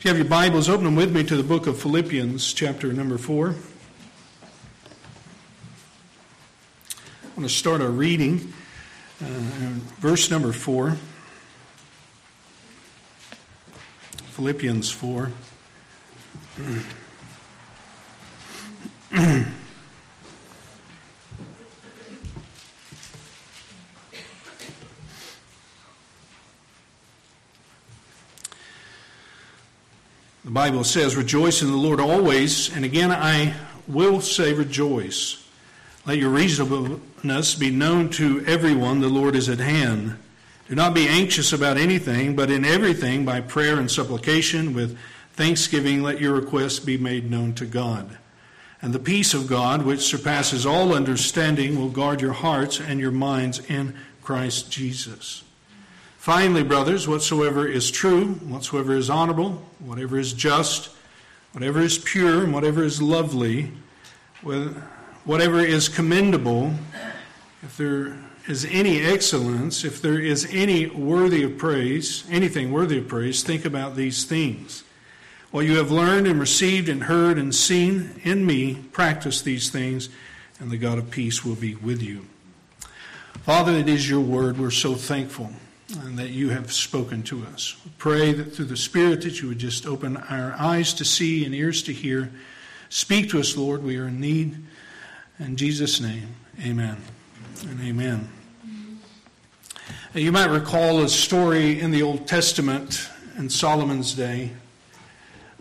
If you have your Bibles, open them with me to the book of Philippians, chapter number 4. I want to start our reading, uh, verse number 4. Philippians 4. The Bible says, Rejoice in the Lord always. And again, I will say, Rejoice. Let your reasonableness be known to everyone. The Lord is at hand. Do not be anxious about anything, but in everything, by prayer and supplication, with thanksgiving, let your requests be made known to God. And the peace of God, which surpasses all understanding, will guard your hearts and your minds in Christ Jesus. Finally, brothers, whatsoever is true, whatsoever is honorable, whatever is just, whatever is pure, and whatever is lovely, whatever is commendable, if there is any excellence, if there is any worthy of praise, anything worthy of praise, think about these things. What you have learned and received and heard and seen in me, practice these things, and the God of peace will be with you. Father, it is your word. We're so thankful and that you have spoken to us. We pray that through the Spirit that you would just open our eyes to see and ears to hear. Speak to us, Lord. We are in need. In Jesus' name, amen and amen. You might recall a story in the Old Testament in Solomon's day.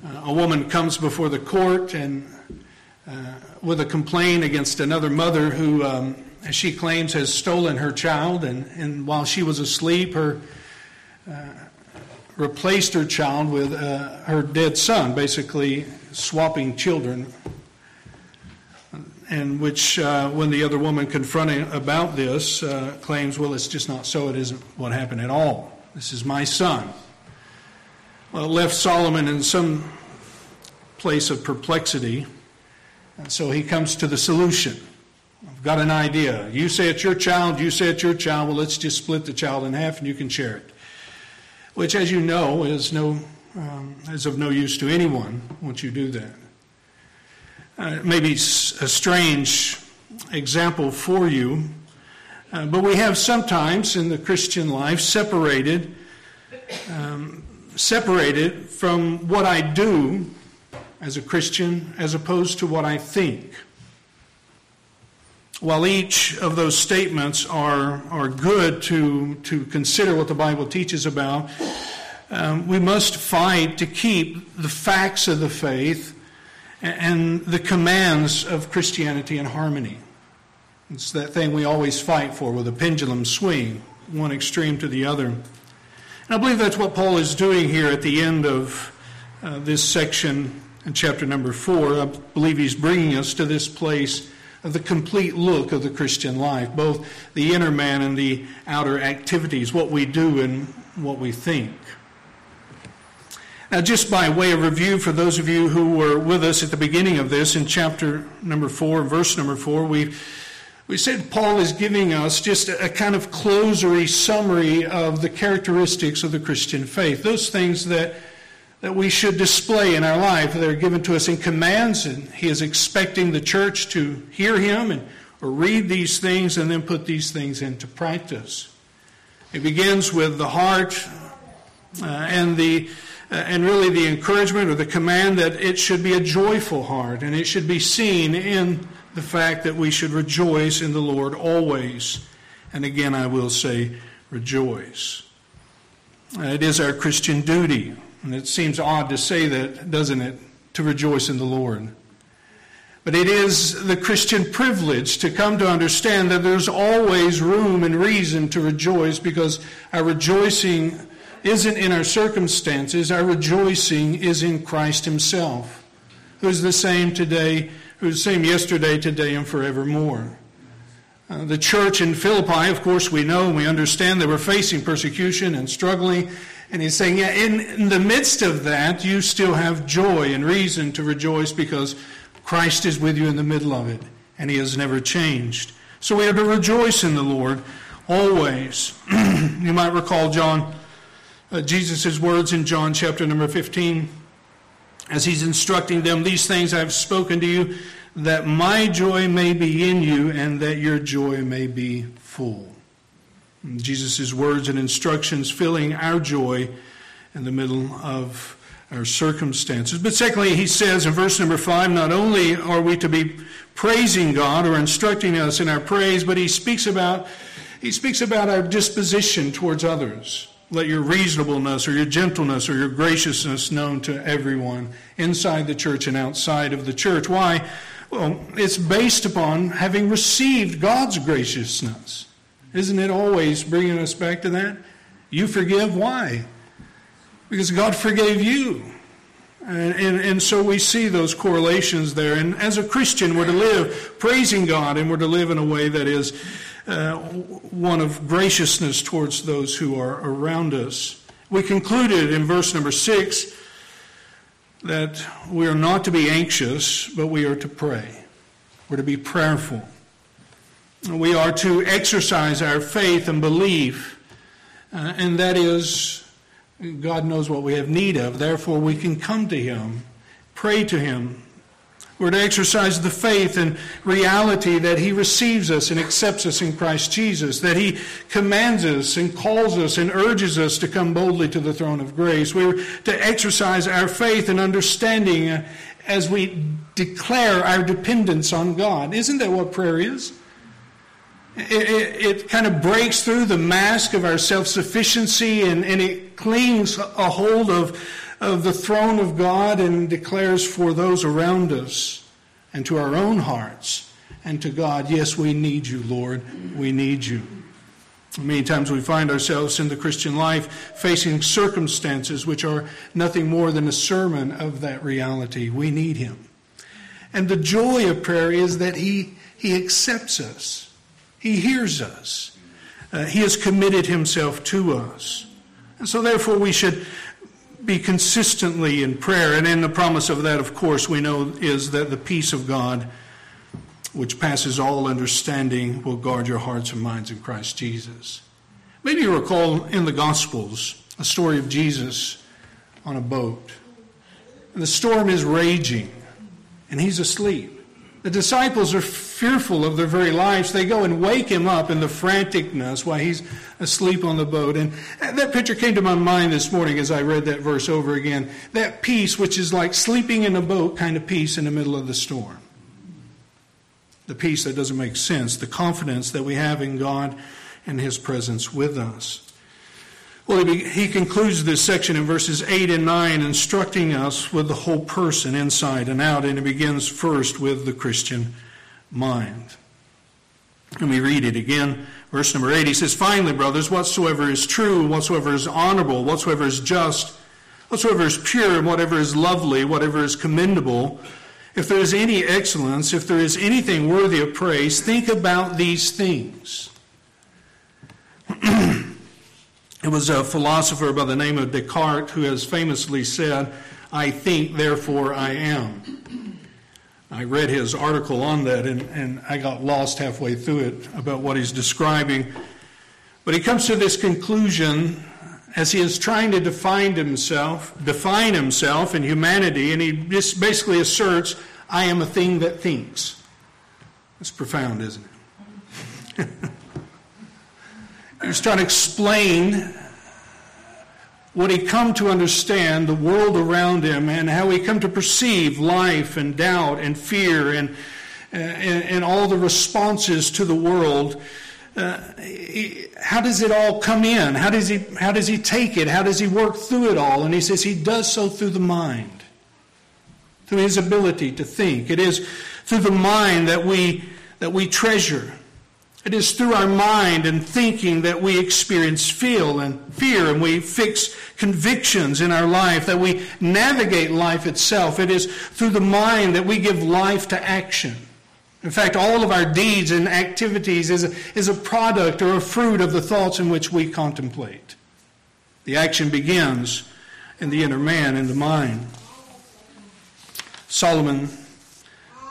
Uh, a woman comes before the court and uh, with a complaint against another mother who um, as she claims, has stolen her child, and, and while she was asleep, her uh, replaced her child with uh, her dead son, basically swapping children. And which, uh, when the other woman confronting about this, uh, claims, well, it's just not so. It isn't what happened at all. This is my son. Well, left Solomon in some place of perplexity. And so he comes to the solution. I've got an idea. You say it's your child, you say it's your child. Well, let's just split the child in half and you can share it. Which, as you know, is, no, um, is of no use to anyone once you do that. Uh, maybe a strange example for you, uh, but we have sometimes in the Christian life separated, um, separated from what I do as a Christian as opposed to what I think. While each of those statements are, are good to, to consider what the Bible teaches about, um, we must fight to keep the facts of the faith and the commands of Christianity in harmony. It's that thing we always fight for with a pendulum swing, one extreme to the other. And I believe that's what Paul is doing here at the end of uh, this section in chapter number four. I believe he's bringing us to this place of the complete look of the Christian life, both the inner man and the outer activities, what we do and what we think. Now, just by way of review, for those of you who were with us at the beginning of this, in chapter number four, verse number four, we we said Paul is giving us just a, kind of closery summary of the characteristics of the Christian faith, those things that that we should display in our life. They're given to us in commands, and He is expecting the church to hear Him and or read these things and then put these things into practice. It begins with the heart uh, and the uh, and really the encouragement or the command that it should be a joyful heart and it should be seen in the fact that we should rejoice in the Lord always. And again, I will say, rejoice. Uh, it is our Christian duty and it seems odd to say that, doesn't it? To rejoice in the Lord. But it is the Christian privilege to come to understand that there's always room and reason to rejoice because our rejoicing isn't in our circumstances, our rejoicing is in Christ Himself, who's the same today, who's the same yesterday, today, and forevermore. Uh, the church in Philippi, of course, we know and we understand they were facing persecution and struggling and he's saying, yeah, in, in the midst of that, you still have joy and reason to rejoice because Christ is with you in the middle of it, and he has never changed. So we have to rejoice in the Lord always. you might recall John, uh, Jesus' words in John chapter number 15. as he's instructing them, These things I've spoken to you, that my joy may be in you and that your joy may be full. Jesus' words and instructions filling our joy in the middle of our circumstances. But secondly, he says in verse number five, not only are we to be praising God or instructing us in our praise, but he speaks about he speaks about our disposition towards others. Let your reasonableness or your gentleness or your graciousness known to everyone inside the church and outside of the church. Why? Well, it's based upon having received God's graciousness. Isn't it always bringing us back to that? You forgive. Why? Because God forgave you. And, and, and, so we see those correlations there. And as a Christian, we're to live praising God and we're to live in a way that is uh, one of graciousness towards those who are around us. We concluded in verse number six that we are not to be anxious, but we are to pray. We're to be prayerful. We are to exercise our faith and belief, uh, and that is, God knows what we have need of. Therefore, we can come to Him, pray to Him, we're to exercise the faith and reality that He receives us and accepts us in Christ Jesus, that He commands us and calls us and urges us to come boldly to the throne of grace. We're to exercise our faith and understanding uh, as we declare our dependence on God. Isn't that what prayer is? It, it, kind of breaks through the mask of our self sufficiency and, and it clings a hold of of the throne of God and declares for those around us and to our own hearts and to God, yes, we need you, Lord. We need you. Many times we find ourselves in the Christian life facing circumstances which are nothing more than a sermon of that reality. We need Him. And the joy of prayer is that He, he accepts us, He hears us, uh, He has committed Himself to us. And so, therefore, we should be consistently in prayer. And in the promise of that, of course, we know is that the peace of God, which passes all understanding, will guard your hearts and minds in Christ Jesus. Maybe you recall in the Gospels a story of Jesus on a boat. And the storm is raging, and he's asleep. The disciples are fearful of their very lives. They go and wake him up in the franticness while he's asleep on the boat. And that picture came to my mind this morning as I read that verse over again. That peace, which is like sleeping in a boat kind of peace in the middle of the storm. The peace that doesn't make sense. The confidence that we have in God and his presence with us. Well, he concludes this section in verses 8 and 9, instructing us with the whole person inside and out, and he begins first with the Christian mind. Let me read it again. Verse number 8, he says, Finally, brothers, whatsoever is true, whatsoever is honorable, whatsoever is just, whatsoever is pure, whatever is lovely, whatever is commendable, if there is any excellence, if there is anything worthy of praise, think about these things. It was a philosopher by the name of Descartes who has famously said, I think, therefore I am. I read his article on that and, and I got lost halfway through it about what he's describing. But he comes to this conclusion as he is trying to define himself, define himself in humanity, and he just basically asserts, I am a thing that thinks. That's profound, isn't it? He was trying to explain what he come to understand the world around him and how he come to perceive life and doubt and fear and, and, and all the responses to the world. Uh, how does it all come in? How does, he, how does he take it? How does he work through it all? And he says he does so through the mind, through his ability to think. It is through the mind that we, that we treasure. It is through our mind and thinking that we experience feel and fear and we fix convictions in our life, that we navigate life itself. It is through the mind that we give life to action. In fact, all of our deeds and activities is a, is a product or a fruit of the thoughts in which we contemplate. The action begins in the inner man, in the mind. Solomon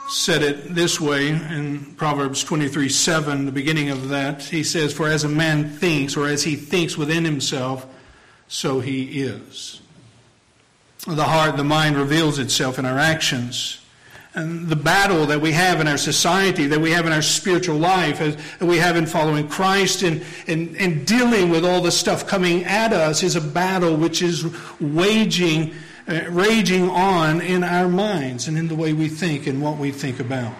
said it this way in Proverbs 23 7, the beginning of that. He says, For as a man thinks, or as he thinks within himself, so he is. the heart, the mind reveals itself in our actions. And the battle that we have in our society, that we have in our spiritual life, that we have in following Christ and, and, and dealing with all the stuff coming at us is a battle which is waging, Uh, raging on in our minds and in the way we think and what we think about.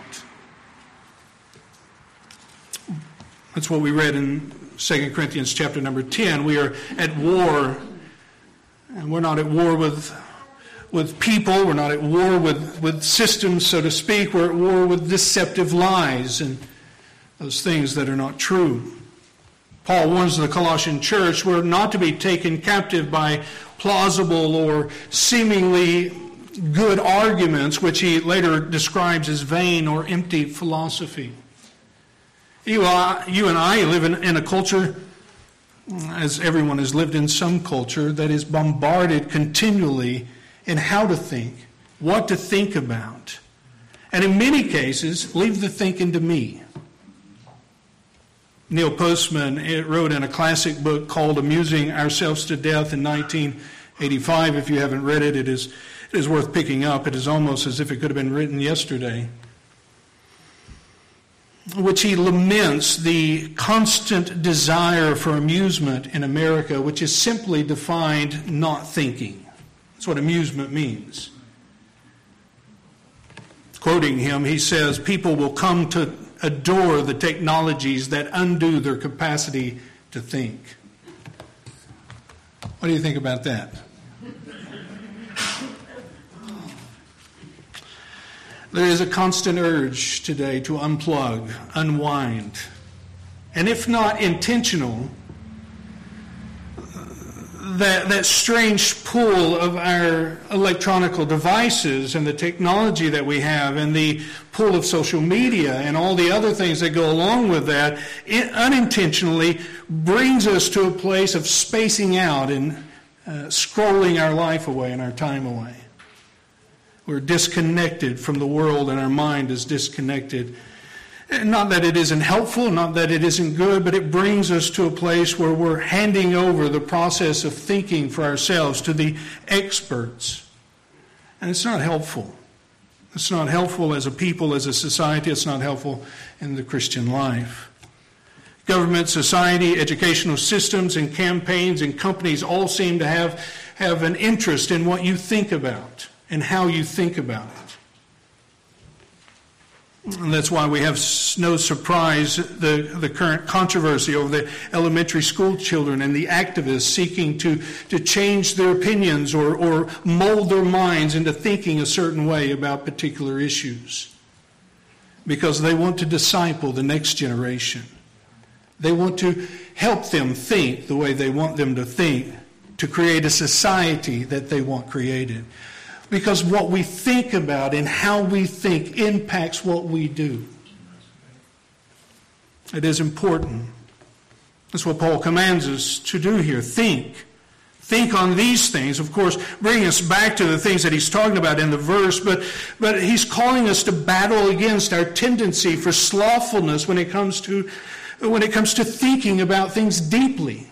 That's what we read in 2 Corinthians chapter number 10. We are at war, and we're not at war with with people. We're not at war with, with systems, so to speak. We're at war with deceptive lies and those things that are not true. Paul warns the Colossian church we're not to be taken captive by plausible or seemingly good arguments, which he later describes as vain or empty philosophy. You, uh, you and I live in, in a culture, as everyone has lived in some culture, that is bombarded continually in how to think, what to think about. And in many cases, leave the thinking to me. Neil Postman eh, wrote in a classic book called Amusing Ourselves to Death in 1985. If you haven't read it, it is, it is worth picking up. It is almost as if it could have been written yesterday. Which he laments the constant desire for amusement in America, which is simply defined not thinking. That's what amusement means. Quoting him, he says, People will come to adore the technologies that undo their capacity to think. What do you think about that? There is a constant urge today to unplug, unwind, and if not intentional, that, that strange pool of our electronical devices and the technology that we have and the pool of social media and all the other things that go along with that it unintentionally brings us to a place of spacing out and uh, scrolling our life away and our time away. We're disconnected from the world and our mind is disconnected not that it isn't helpful, not that it isn't good, but it brings us to a place where we're handing over the process of thinking for ourselves to the experts. And it's not helpful. It's not helpful as a people, as a society. It's not helpful in the Christian life. Government, society, educational systems, and campaigns and companies all seem to have, have an interest in what you think about and how you think about it. And that's why we have no surprise the, the current controversy over the elementary school children and the activists seeking to, to change their opinions or, or mold their minds into thinking a certain way about particular issues. Because they want to disciple the next generation. They want to help them think the way they want them to think, to create a society that they want created because what we think about and how we think impacts what we do. It is important. That's what Paul commands us to do here. Think. Think on these things. Of course, bring us back to the things that he's talking about in the verse, but, but he's calling us to battle against our tendency for slothfulness when it comes to, when it comes to thinking about things deeply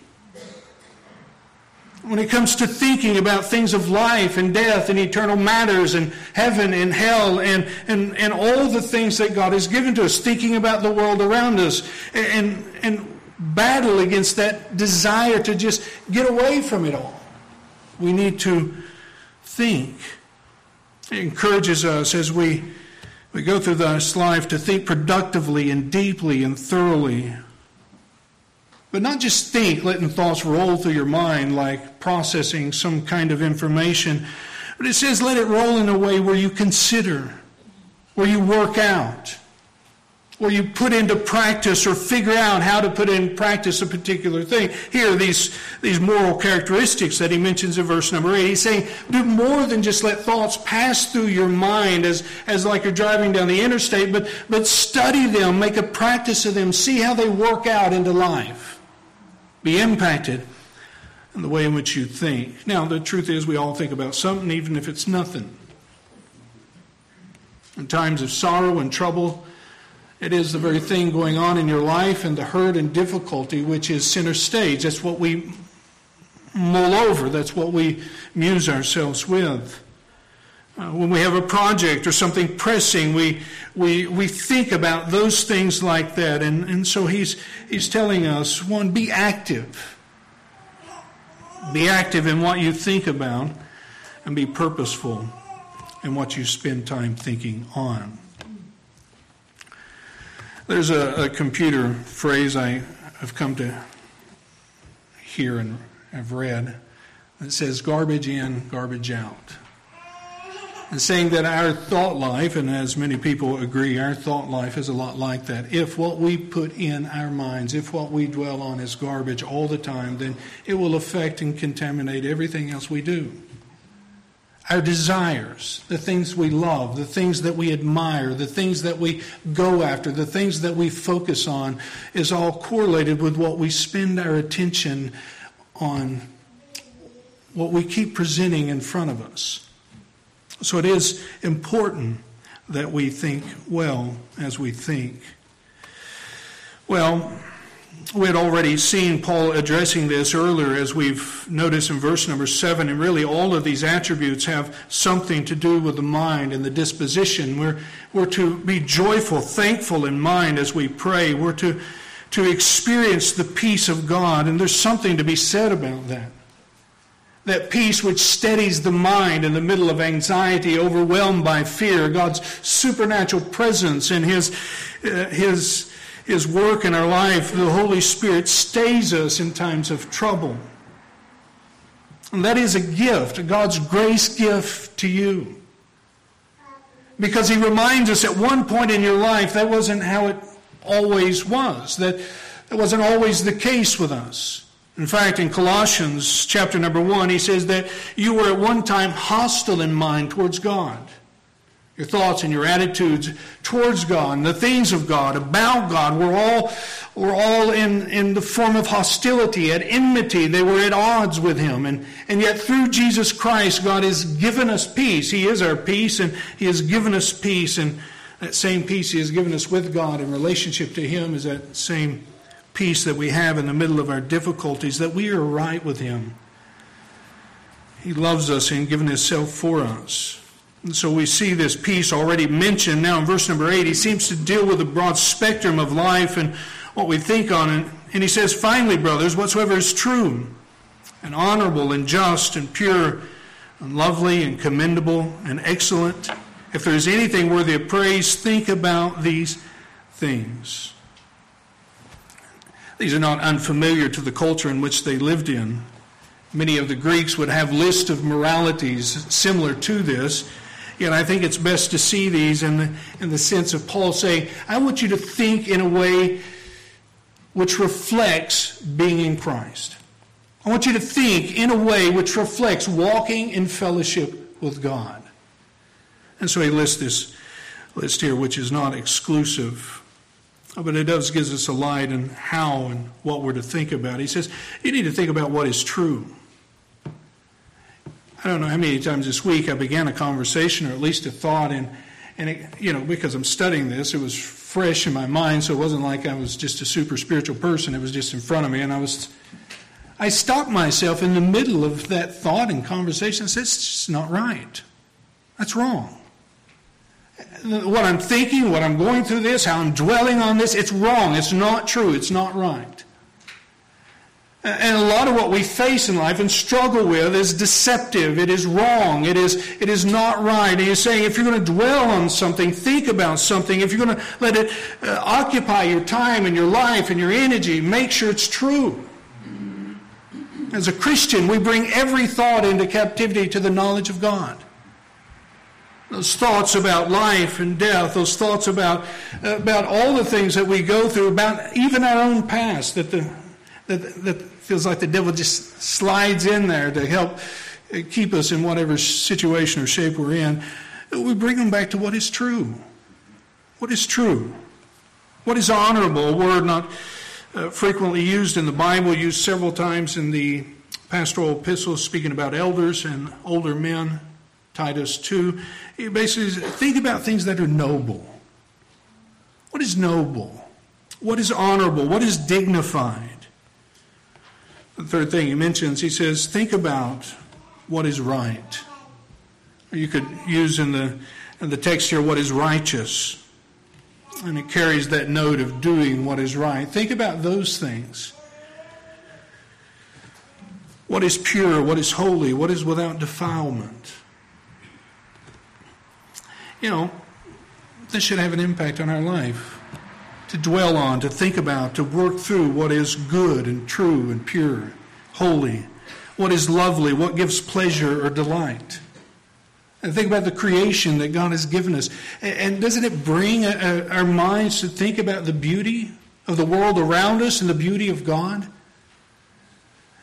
when it comes to thinking about things of life and death and eternal matters and heaven and hell and, and, and all the things that God has given to us, thinking about the world around us and, and battle against that desire to just get away from it all. We need to think. It encourages us as we, we go through this life to think productively and deeply and thoroughly but not just think, letting thoughts roll through your mind like processing some kind of information, but it says let it roll in a way where you consider, where you work out, where you put into practice or figure out how to put in practice a particular thing. Here these, these moral characteristics that he mentions in verse number 8. He's saying, do more than just let thoughts pass through your mind as, as like you're driving down the interstate, but, but study them, make a practice of them, see how they work out into life be impacted in the way in which you think. Now, the truth is, we all think about something, even if it's nothing. In times of sorrow and trouble, it is the very thing going on in your life and the hurt and difficulty which is center stage. That's what we mull over. That's what we muse ourselves with. Uh, when we have a project or something pressing, we, we, we think about those things like that. And, and so he's, he's telling us one, be active. Be active in what you think about and be purposeful in what you spend time thinking on. There's a, a computer phrase I have come to hear and have read that says garbage in, garbage out and saying that our thought life, and as many people agree, our thought life is a lot like that. If what we put in our minds, if what we dwell on is garbage all the time, then it will affect and contaminate everything else we do. Our desires, the things we love, the things that we admire, the things that we go after, the things that we focus on, is all correlated with what we spend our attention on, what we keep presenting in front of us. So it is important that we think well as we think. Well, we had already seen Paul addressing this earlier, as we've noticed in verse number seven, and really all of these attributes have something to do with the mind and the disposition. We're, we're to be joyful, thankful in mind as we pray. We're to, to experience the peace of God, and there's something to be said about that that peace which steadies the mind in the middle of anxiety, overwhelmed by fear, God's supernatural presence and His, uh, His, His work in our life, the Holy Spirit stays us in times of trouble. And that is a gift, God's grace gift to you. Because He reminds us at one point in your life that wasn't how it always was, that that wasn't always the case with us. In fact, in Colossians chapter number one, he says that you were at one time hostile in mind towards God. Your thoughts and your attitudes towards God and the things of God, about God, were all, were all in, in the form of hostility, at enmity. They were at odds with Him. And, and yet, through Jesus Christ, God has given us peace. He is our peace, and He has given us peace. And that same peace He has given us with God in relationship to Him is that same peace that we have in the middle of our difficulties, that we are right with Him. He loves us and given Himself for us. And so we see this peace already mentioned now in verse number 8. He seems to deal with a broad spectrum of life and what we think on it. And he says, Finally, brothers, whatsoever is true and honorable and just and pure and lovely and commendable and excellent, if there is anything worthy of praise, think about these things. These are not unfamiliar to the culture in which they lived in. Many of the Greeks would have lists of moralities similar to this. Yet I think it's best to see these in the, in the sense of Paul saying, I want you to think in a way which reflects being in Christ. I want you to think in a way which reflects walking in fellowship with God. And so he lists this list here, which is not exclusive but it does gives us a light on how and what we're to think about. He says, you need to think about what is true. I don't know how many times this week I began a conversation or at least a thought, and, and it, you know, because I'm studying this, it was fresh in my mind, so it wasn't like I was just a super spiritual person. It was just in front of me, and I was, I stopped myself in the middle of that thought and conversation and said, it's just not right. That's wrong what I'm thinking, what I'm going through this, how I'm dwelling on this, it's wrong. It's not true. It's not right. And a lot of what we face in life and struggle with is deceptive. It is wrong. It is, it is not right. And he's saying if you're going to dwell on something, think about something, if you're going to let it uh, occupy your time and your life and your energy, make sure it's true. As a Christian, we bring every thought into captivity to the knowledge of God those thoughts about life and death, those thoughts about, about all the things that we go through, about even our own past, that, the, that, that feels like the devil just slides in there to help keep us in whatever situation or shape we're in. We bring them back to what is true. What is true? What is honorable? A word not uh, frequently used in the Bible, used several times in the pastoral epistles, speaking about elders and older men. Titus 2. He basically think about things that are noble. What is noble? What is honorable? What is dignified? The third thing he mentions, he says, think about what is right. You could use in the, in the text here what is righteous. And it carries that note of doing what is right. Think about those things. What is pure? What is holy? What is without defilement? You know, this should have an impact on our life. To dwell on, to think about, to work through what is good and true and pure, holy, what is lovely, what gives pleasure or delight. And think about the creation that God has given us. And doesn't it bring our minds to think about the beauty of the world around us and the beauty of God?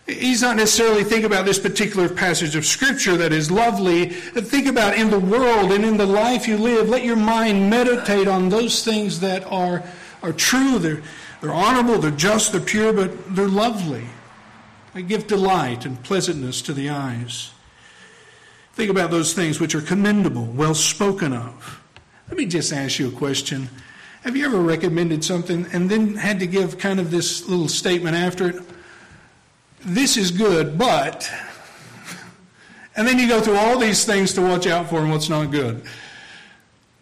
He's not necessarily thinking about this particular passage of Scripture that is lovely. Think about in the world and in the life you live. Let your mind meditate on those things that are, are true. They're, they're honorable, they're just, they're pure, but they're lovely. They give delight and pleasantness to the eyes. Think about those things which are commendable, well spoken of. Let me just ask you a question. Have you ever recommended something and then had to give kind of this little statement after it? This is good, but. And then you go through all these things to watch out for and what's not good.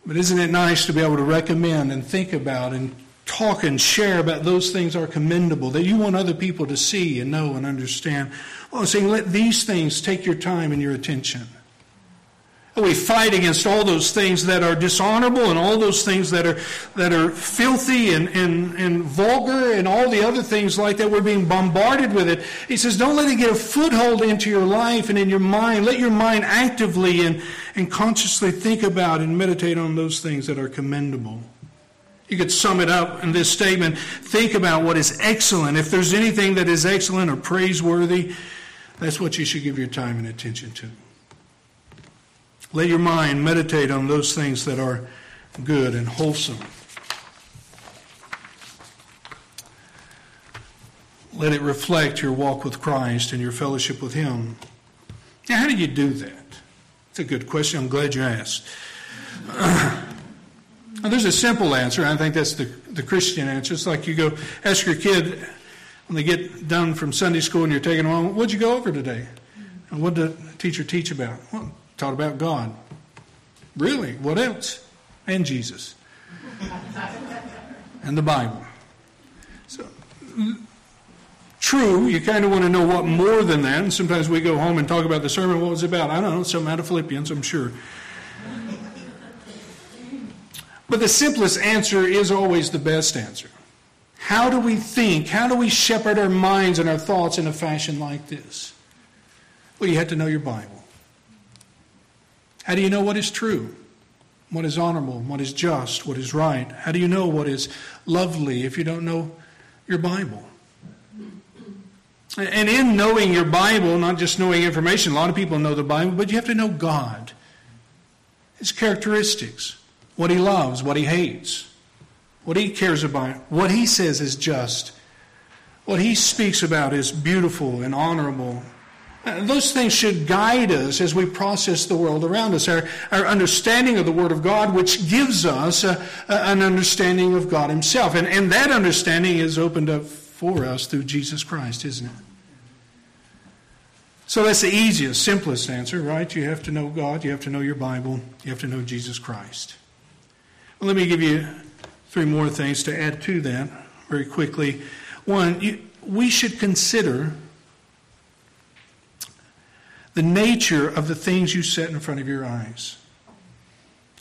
But isn't it nice to be able to recommend and think about and talk and share about those things are commendable that you want other people to see and know and understand? Oh, well, saying let these things take your time and your attention. We fight against all those things that are dishonorable and all those things that are, that are filthy and, and, and vulgar and all the other things like that. We're being bombarded with it. He says, don't let it get a foothold into your life and in your mind. Let your mind actively and, and consciously think about and meditate on those things that are commendable. You could sum it up in this statement think about what is excellent. If there's anything that is excellent or praiseworthy, that's what you should give your time and attention to. Let your mind meditate on those things that are good and wholesome. Let it reflect your walk with Christ and your fellowship with Him. Now, how do you do that? It's a good question. I'm glad you asked. now, there's a simple answer. I think that's the, the Christian answer. It's like you go ask your kid when they get done from Sunday school and you're taking them home, what'd you go over today? And what did the teacher teach about? Well, taught about God. Really? What else? And Jesus. and the Bible. So, true, you kind of want to know what more than that. And sometimes we go home and talk about the sermon. What was about? I don't know. Something out of Philippians, I'm sure. But the simplest answer is always the best answer. How do we think? How do we shepherd our minds and our thoughts in a fashion like this? Well, you have to know your Bible. How do you know what is true? What is honorable? What is just? What is right? How do you know what is lovely if you don't know your Bible? And in knowing your Bible, not just knowing information, a lot of people know the Bible, but you have to know God, His characteristics, what He loves, what He hates, what He cares about, what He says is just, what He speaks about is beautiful and honorable those things should guide us as we process the world around us. Our, our understanding of the Word of God, which gives us a, a, an understanding of God Himself. And, and that understanding is opened up for us through Jesus Christ, isn't it? So that's the easiest, simplest answer, right? You have to know God, you have to know your Bible, you have to know Jesus Christ. Well, let me give you three more things to add to that very quickly. One, you, we should consider the nature of the things you set in front of your eyes.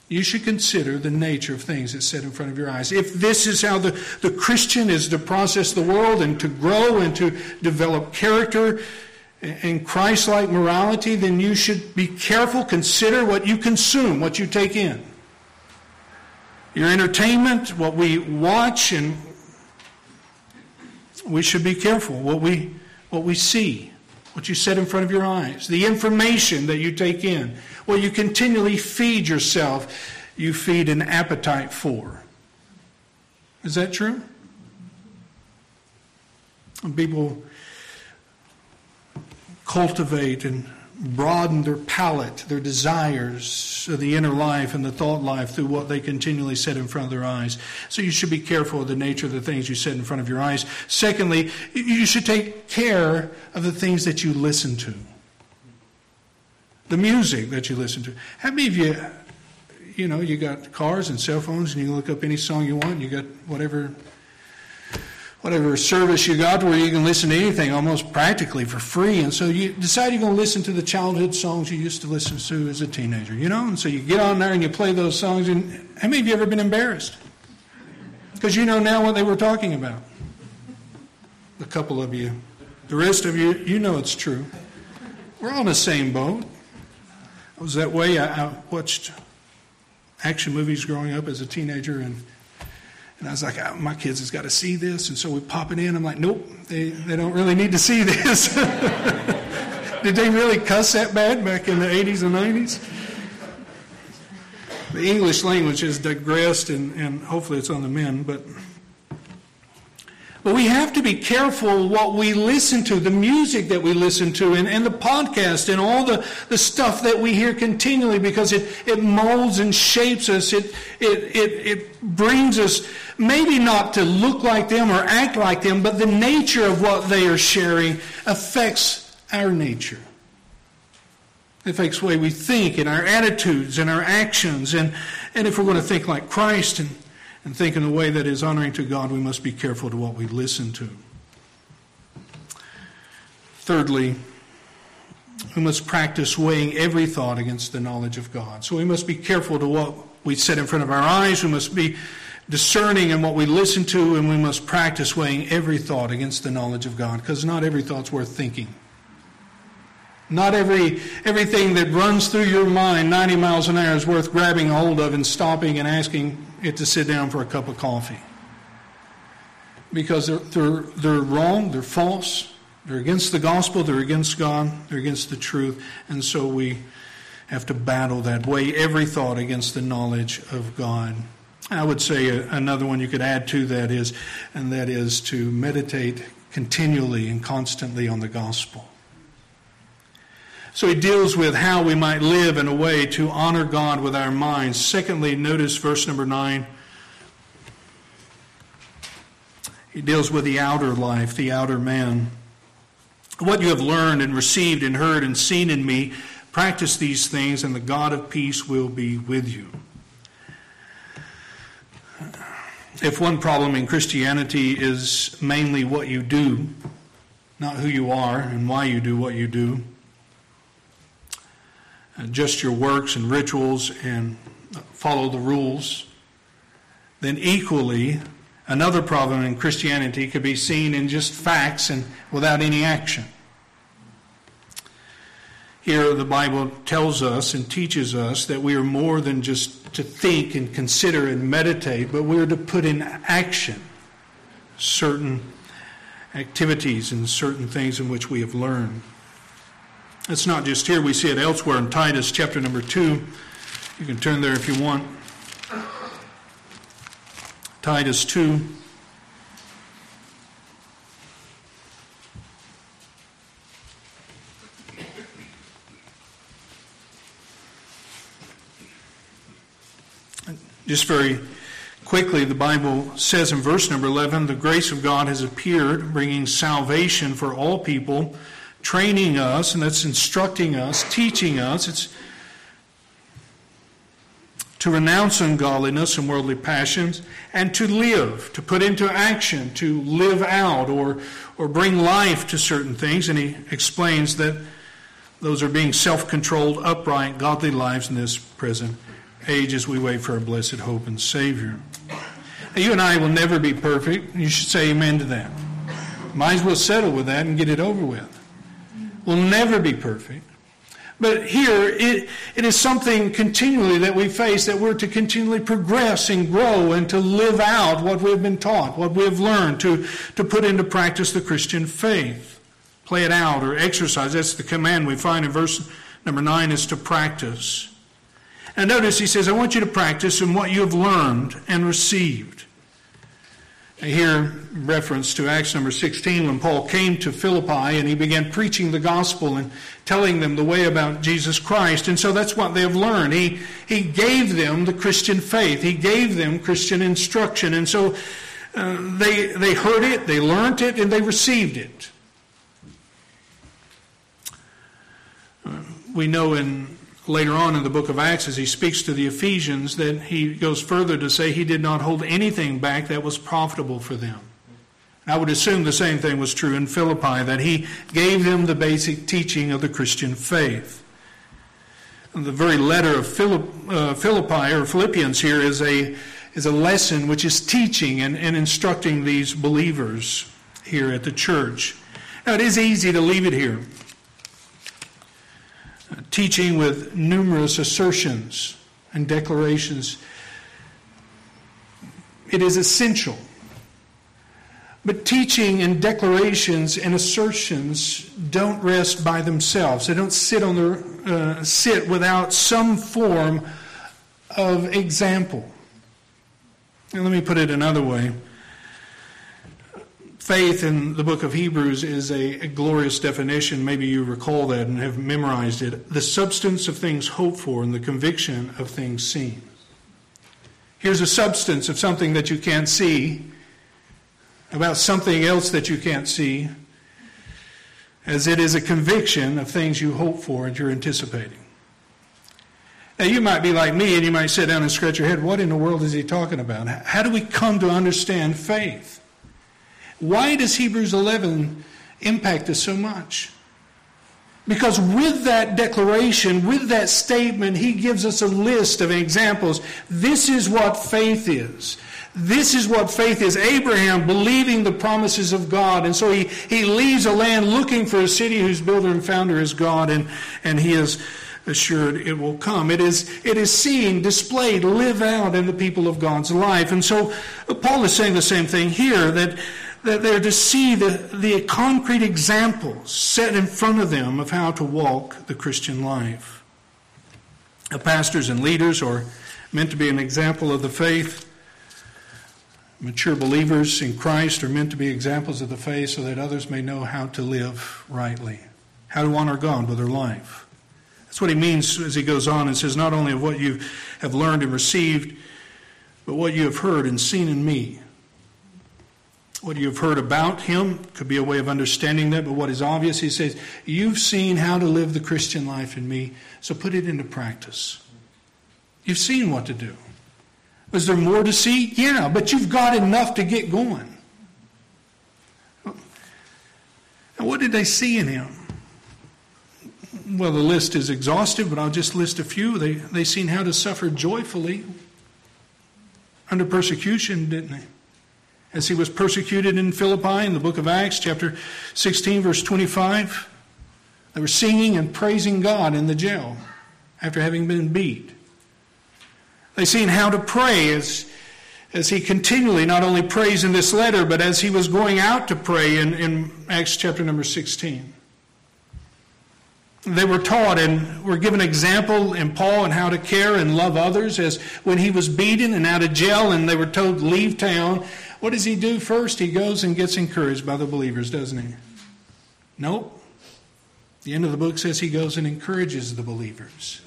You should consider the nature of things that set in front of your eyes. If this is how the, the Christian is to process the world and to grow and to develop character and Christ like morality, then you should be careful, consider what you consume, what you take in. Your entertainment, what we watch, and we should be careful what we, what we see what you set in front of your eyes, the information that you take in, what you continually feed yourself, you feed an appetite for. Is that true? And people cultivate and broaden their palate, their desires of the inner life and the thought life through what they continually set in front of their eyes. So you should be careful of the nature of the things you set in front of your eyes. Secondly, you should take care of the things that you listen to. The music that you listen to. How many of you, you know, you got cars and cell phones and you can look up any song you want, you got whatever whatever service you got where you can listen to anything almost practically for free. And so you decide you're going to listen to the childhood songs you used to listen to as a teenager, you know? And so you get on there and you play those songs. And how many of you ever been embarrassed? Because you know now what they were talking about. A couple of you. The rest of you, you know it's true. We're all in the same boat. I was that way. I, I watched action movies growing up as a teenager and and I was like, oh, my kids has got to see this. And so we pop it in. I'm like, nope, they, they don't really need to see this. Did they really cuss that bad back in the 80s and 90s? The English language has digressed, and, and hopefully it's on the men, but but we have to be careful what we listen to, the music that we listen to, and, and the podcast, and all the, the stuff that we hear continually because it, it molds and shapes us. It, it, it, it brings us maybe not to look like them or act like them, but the nature of what they are sharing affects our nature. It affects the way we think and our attitudes and our actions. And, and if we're going to think like Christ and and think in a way that is honoring to God, we must be careful to what we listen to. Thirdly, we must practice weighing every thought against the knowledge of God. So we must be careful to what we set in front of our eyes. We must be discerning in what we listen to, and we must practice weighing every thought against the knowledge of God, because not every thought's worth thinking. Not every everything that runs through your mind 90 miles an hour is worth grabbing hold of and stopping and asking it to sit down for a cup of coffee. Because they're, they're, they're wrong, they're false, they're against the gospel, they're against God, they're against the truth, and so we have to battle that way every thought against the knowledge of God. I would say another one you could add to that is, and that is to meditate continually and constantly on the gospel. So he deals with how we might live in a way to honor God with our minds. Secondly, notice verse number 9. He deals with the outer life, the outer man. What you have learned and received and heard and seen in me, practice these things, and the God of peace will be with you. If one problem in Christianity is mainly what you do, not who you are and why you do what you do, Uh, just your works and rituals and uh, follow the rules, then equally another problem in Christianity could be seen in just facts and without any action. Here, the Bible tells us and teaches us that we are more than just to think and consider and meditate, but we are to put in action certain activities and certain things in which we have learned. It's not just here, we see it elsewhere in Titus chapter number 2. You can turn there if you want. Titus 2. Just very quickly, the Bible says in verse number 11 the grace of God has appeared, bringing salvation for all people training us, and that's instructing us, teaching us. It's to renounce ungodliness and worldly passions, and to live, to put into action, to live out or, or bring life to certain things. And he explains that those are being self controlled, upright, godly lives in this present age as we wait for our blessed hope and Savior. Now, you and I will never be perfect. You should say amen to that. Might as well settle with that and get it over with will never be perfect. But here, it, it is something continually that we face that we're to continually progress and grow and to live out what we've been taught, what we have learned, to, to put into practice the Christian faith. Play it out or exercise. That's the command we find in verse number 9 is to practice. And notice he says, I want you to practice in what you have learned and received. Here, reference to Acts number 16, when Paul came to Philippi and he began preaching the gospel and telling them the way about Jesus Christ. And so that's what they have learned. He, he gave them the Christian faith, he gave them Christian instruction. And so uh, they, they heard it, they learned it, and they received it. Uh, we know in later on in the book of Acts, as he speaks to the Ephesians, that he goes further to say he did not hold anything back that was profitable for them. I would assume the same thing was true in Philippi, that he gave them the basic teaching of the Christian faith. The very letter of uh, Philippi or Philippians here is a, is a lesson which is teaching and, and instructing these believers here at the church. Now, it is easy to leave it here teaching with numerous assertions and declarations. It is essential. But teaching and declarations and assertions don't rest by themselves. They don't sit on their uh, sit without some form of example. And let me put it another way faith in the book of Hebrews is a, a, glorious definition. Maybe you recall that and have memorized it. The substance of things hoped for and the conviction of things seen. Here's a substance of something that you can't see, about something else that you can't see, as it is a conviction of things you hope for and you're anticipating. Now, you might be like me and you might sit down and scratch your head. What in the world is he talking about? How do we come to understand faith? Why does Hebrews 11 impact us so much? Because with that declaration, with that statement, he gives us a list of examples. This is what faith is. This is what faith is. Abraham believing the promises of God. And so he, he leaves a land looking for a city whose builder and founder is God, and, and he is assured it will come. It is, it is seen, displayed, live out in the people of God's life. And so Paul is saying the same thing here that that they're to see the, the concrete examples set in front of them of how to walk the Christian life. The pastors and leaders are meant to be an example of the faith. Mature believers in Christ are meant to be examples of the faith so that others may know how to live rightly, how to honor God with their life. That's what he means as he goes on and says, not only of what you have learned and received, but what you have heard and seen in me what you've heard about him could be a way of understanding that, but what is obvious, he says, You've seen how to live the Christian life in me, so put it into practice. You've seen what to do. Was there more to see? Yeah, but you've got enough to get going. And what did they see in him? Well, the list is exhaustive, but I'll just list a few. They, they seen how to suffer joyfully under persecution, didn't they? As he was persecuted in Philippi in the book of Acts, chapter 16, verse 25. They were singing and praising God in the jail after having been beat. They seen how to pray as, as he continually not only prays in this letter, but as he was going out to pray in, in Acts chapter number 16. They were taught and were given example in Paul and how to care and love others as when he was beaten and out of jail and they were told leave town what does he do first? He goes and gets encouraged by the believers, doesn't he? Nope. The end of the book says he goes and encourages the believers.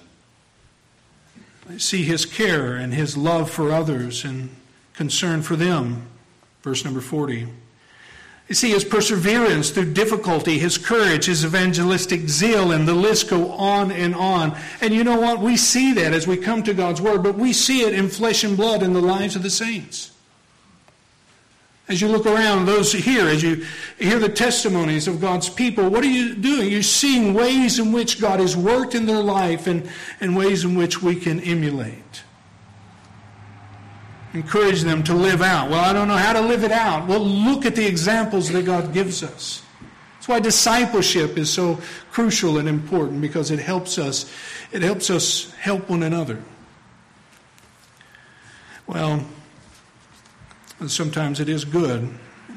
I see his care and his love for others and concern for them. Verse number 40. You see his perseverance through difficulty, his courage, his evangelistic zeal, and the list go on and on. And you know what? We see that as we come to God's Word, but we see it in flesh and blood in the lives of the saints. As you look around, those here, as you hear the testimonies of God's people, what are you doing? You're seeing ways in which God has worked in their life and, and ways in which we can emulate. Encourage them to live out. Well, I don't know how to live it out. Well, look at the examples that God gives us. That's why discipleship is so crucial and important because it helps us, it helps us help one another. Well, and sometimes it is good,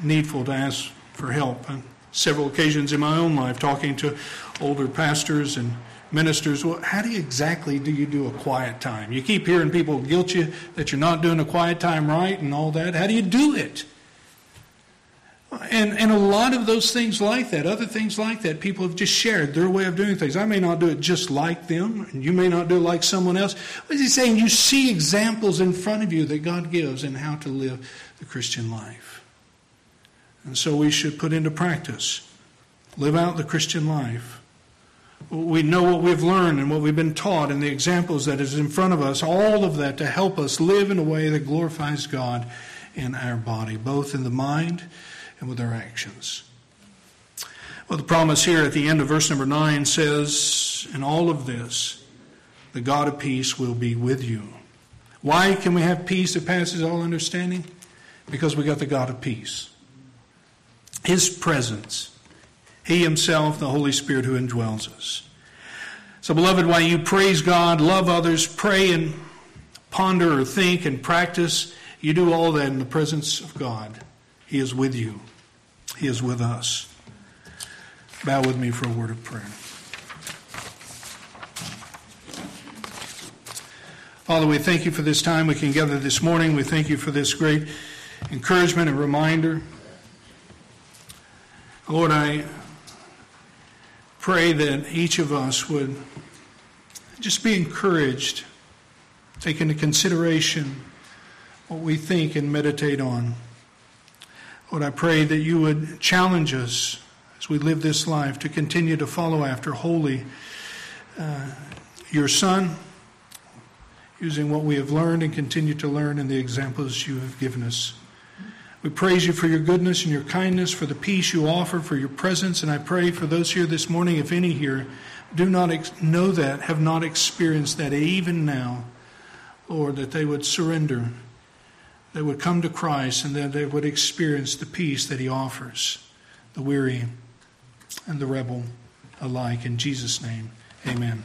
needful to ask for help. On several occasions in my own life, talking to older pastors and ministers, well, how do you exactly do you do a quiet time? You keep hearing people guilt you that you're not doing a quiet time right and all that. How do you do it? And, and a lot of those things like that, other things like that, people have just shared their way of doing things. I may not do it just like them, and you may not do it like someone else. What is he saying? You see examples in front of you that God gives in how to live the Christian life. And so we should put into practice, live out the Christian life. We know what we've learned and what we've been taught and the examples that is in front of us, all of that to help us live in a way that glorifies God in our body, both in the mind and with our actions. Well, the promise here at the end of verse number 9 says, In all of this, the God of peace will be with you. Why can we have peace that passes all understanding? Because we got the God of peace. His presence. He Himself, the Holy Spirit who indwells us. So, beloved, while you praise God, love others, pray and ponder or think and practice, you do all that in the presence of God. He is with you. He is with us. Bow with me for a word of prayer. Father, we thank you for this time we can gather this morning. We thank you for this great encouragement and reminder. Lord, I pray that each of us would just be encouraged, take into consideration what we think and meditate on. Lord, I pray that you would challenge us as we live this life to continue to follow after wholly uh, your Son, using what we have learned and continue to learn in the examples you have given us. We praise you for your goodness and your kindness, for the peace you offer, for your presence. And I pray for those here this morning, if any here do not ex- know that, have not experienced that even now, Lord, that they would surrender they would come to Christ and that they would experience the peace that He offers, the weary and the rebel alike. In Jesus' name, amen.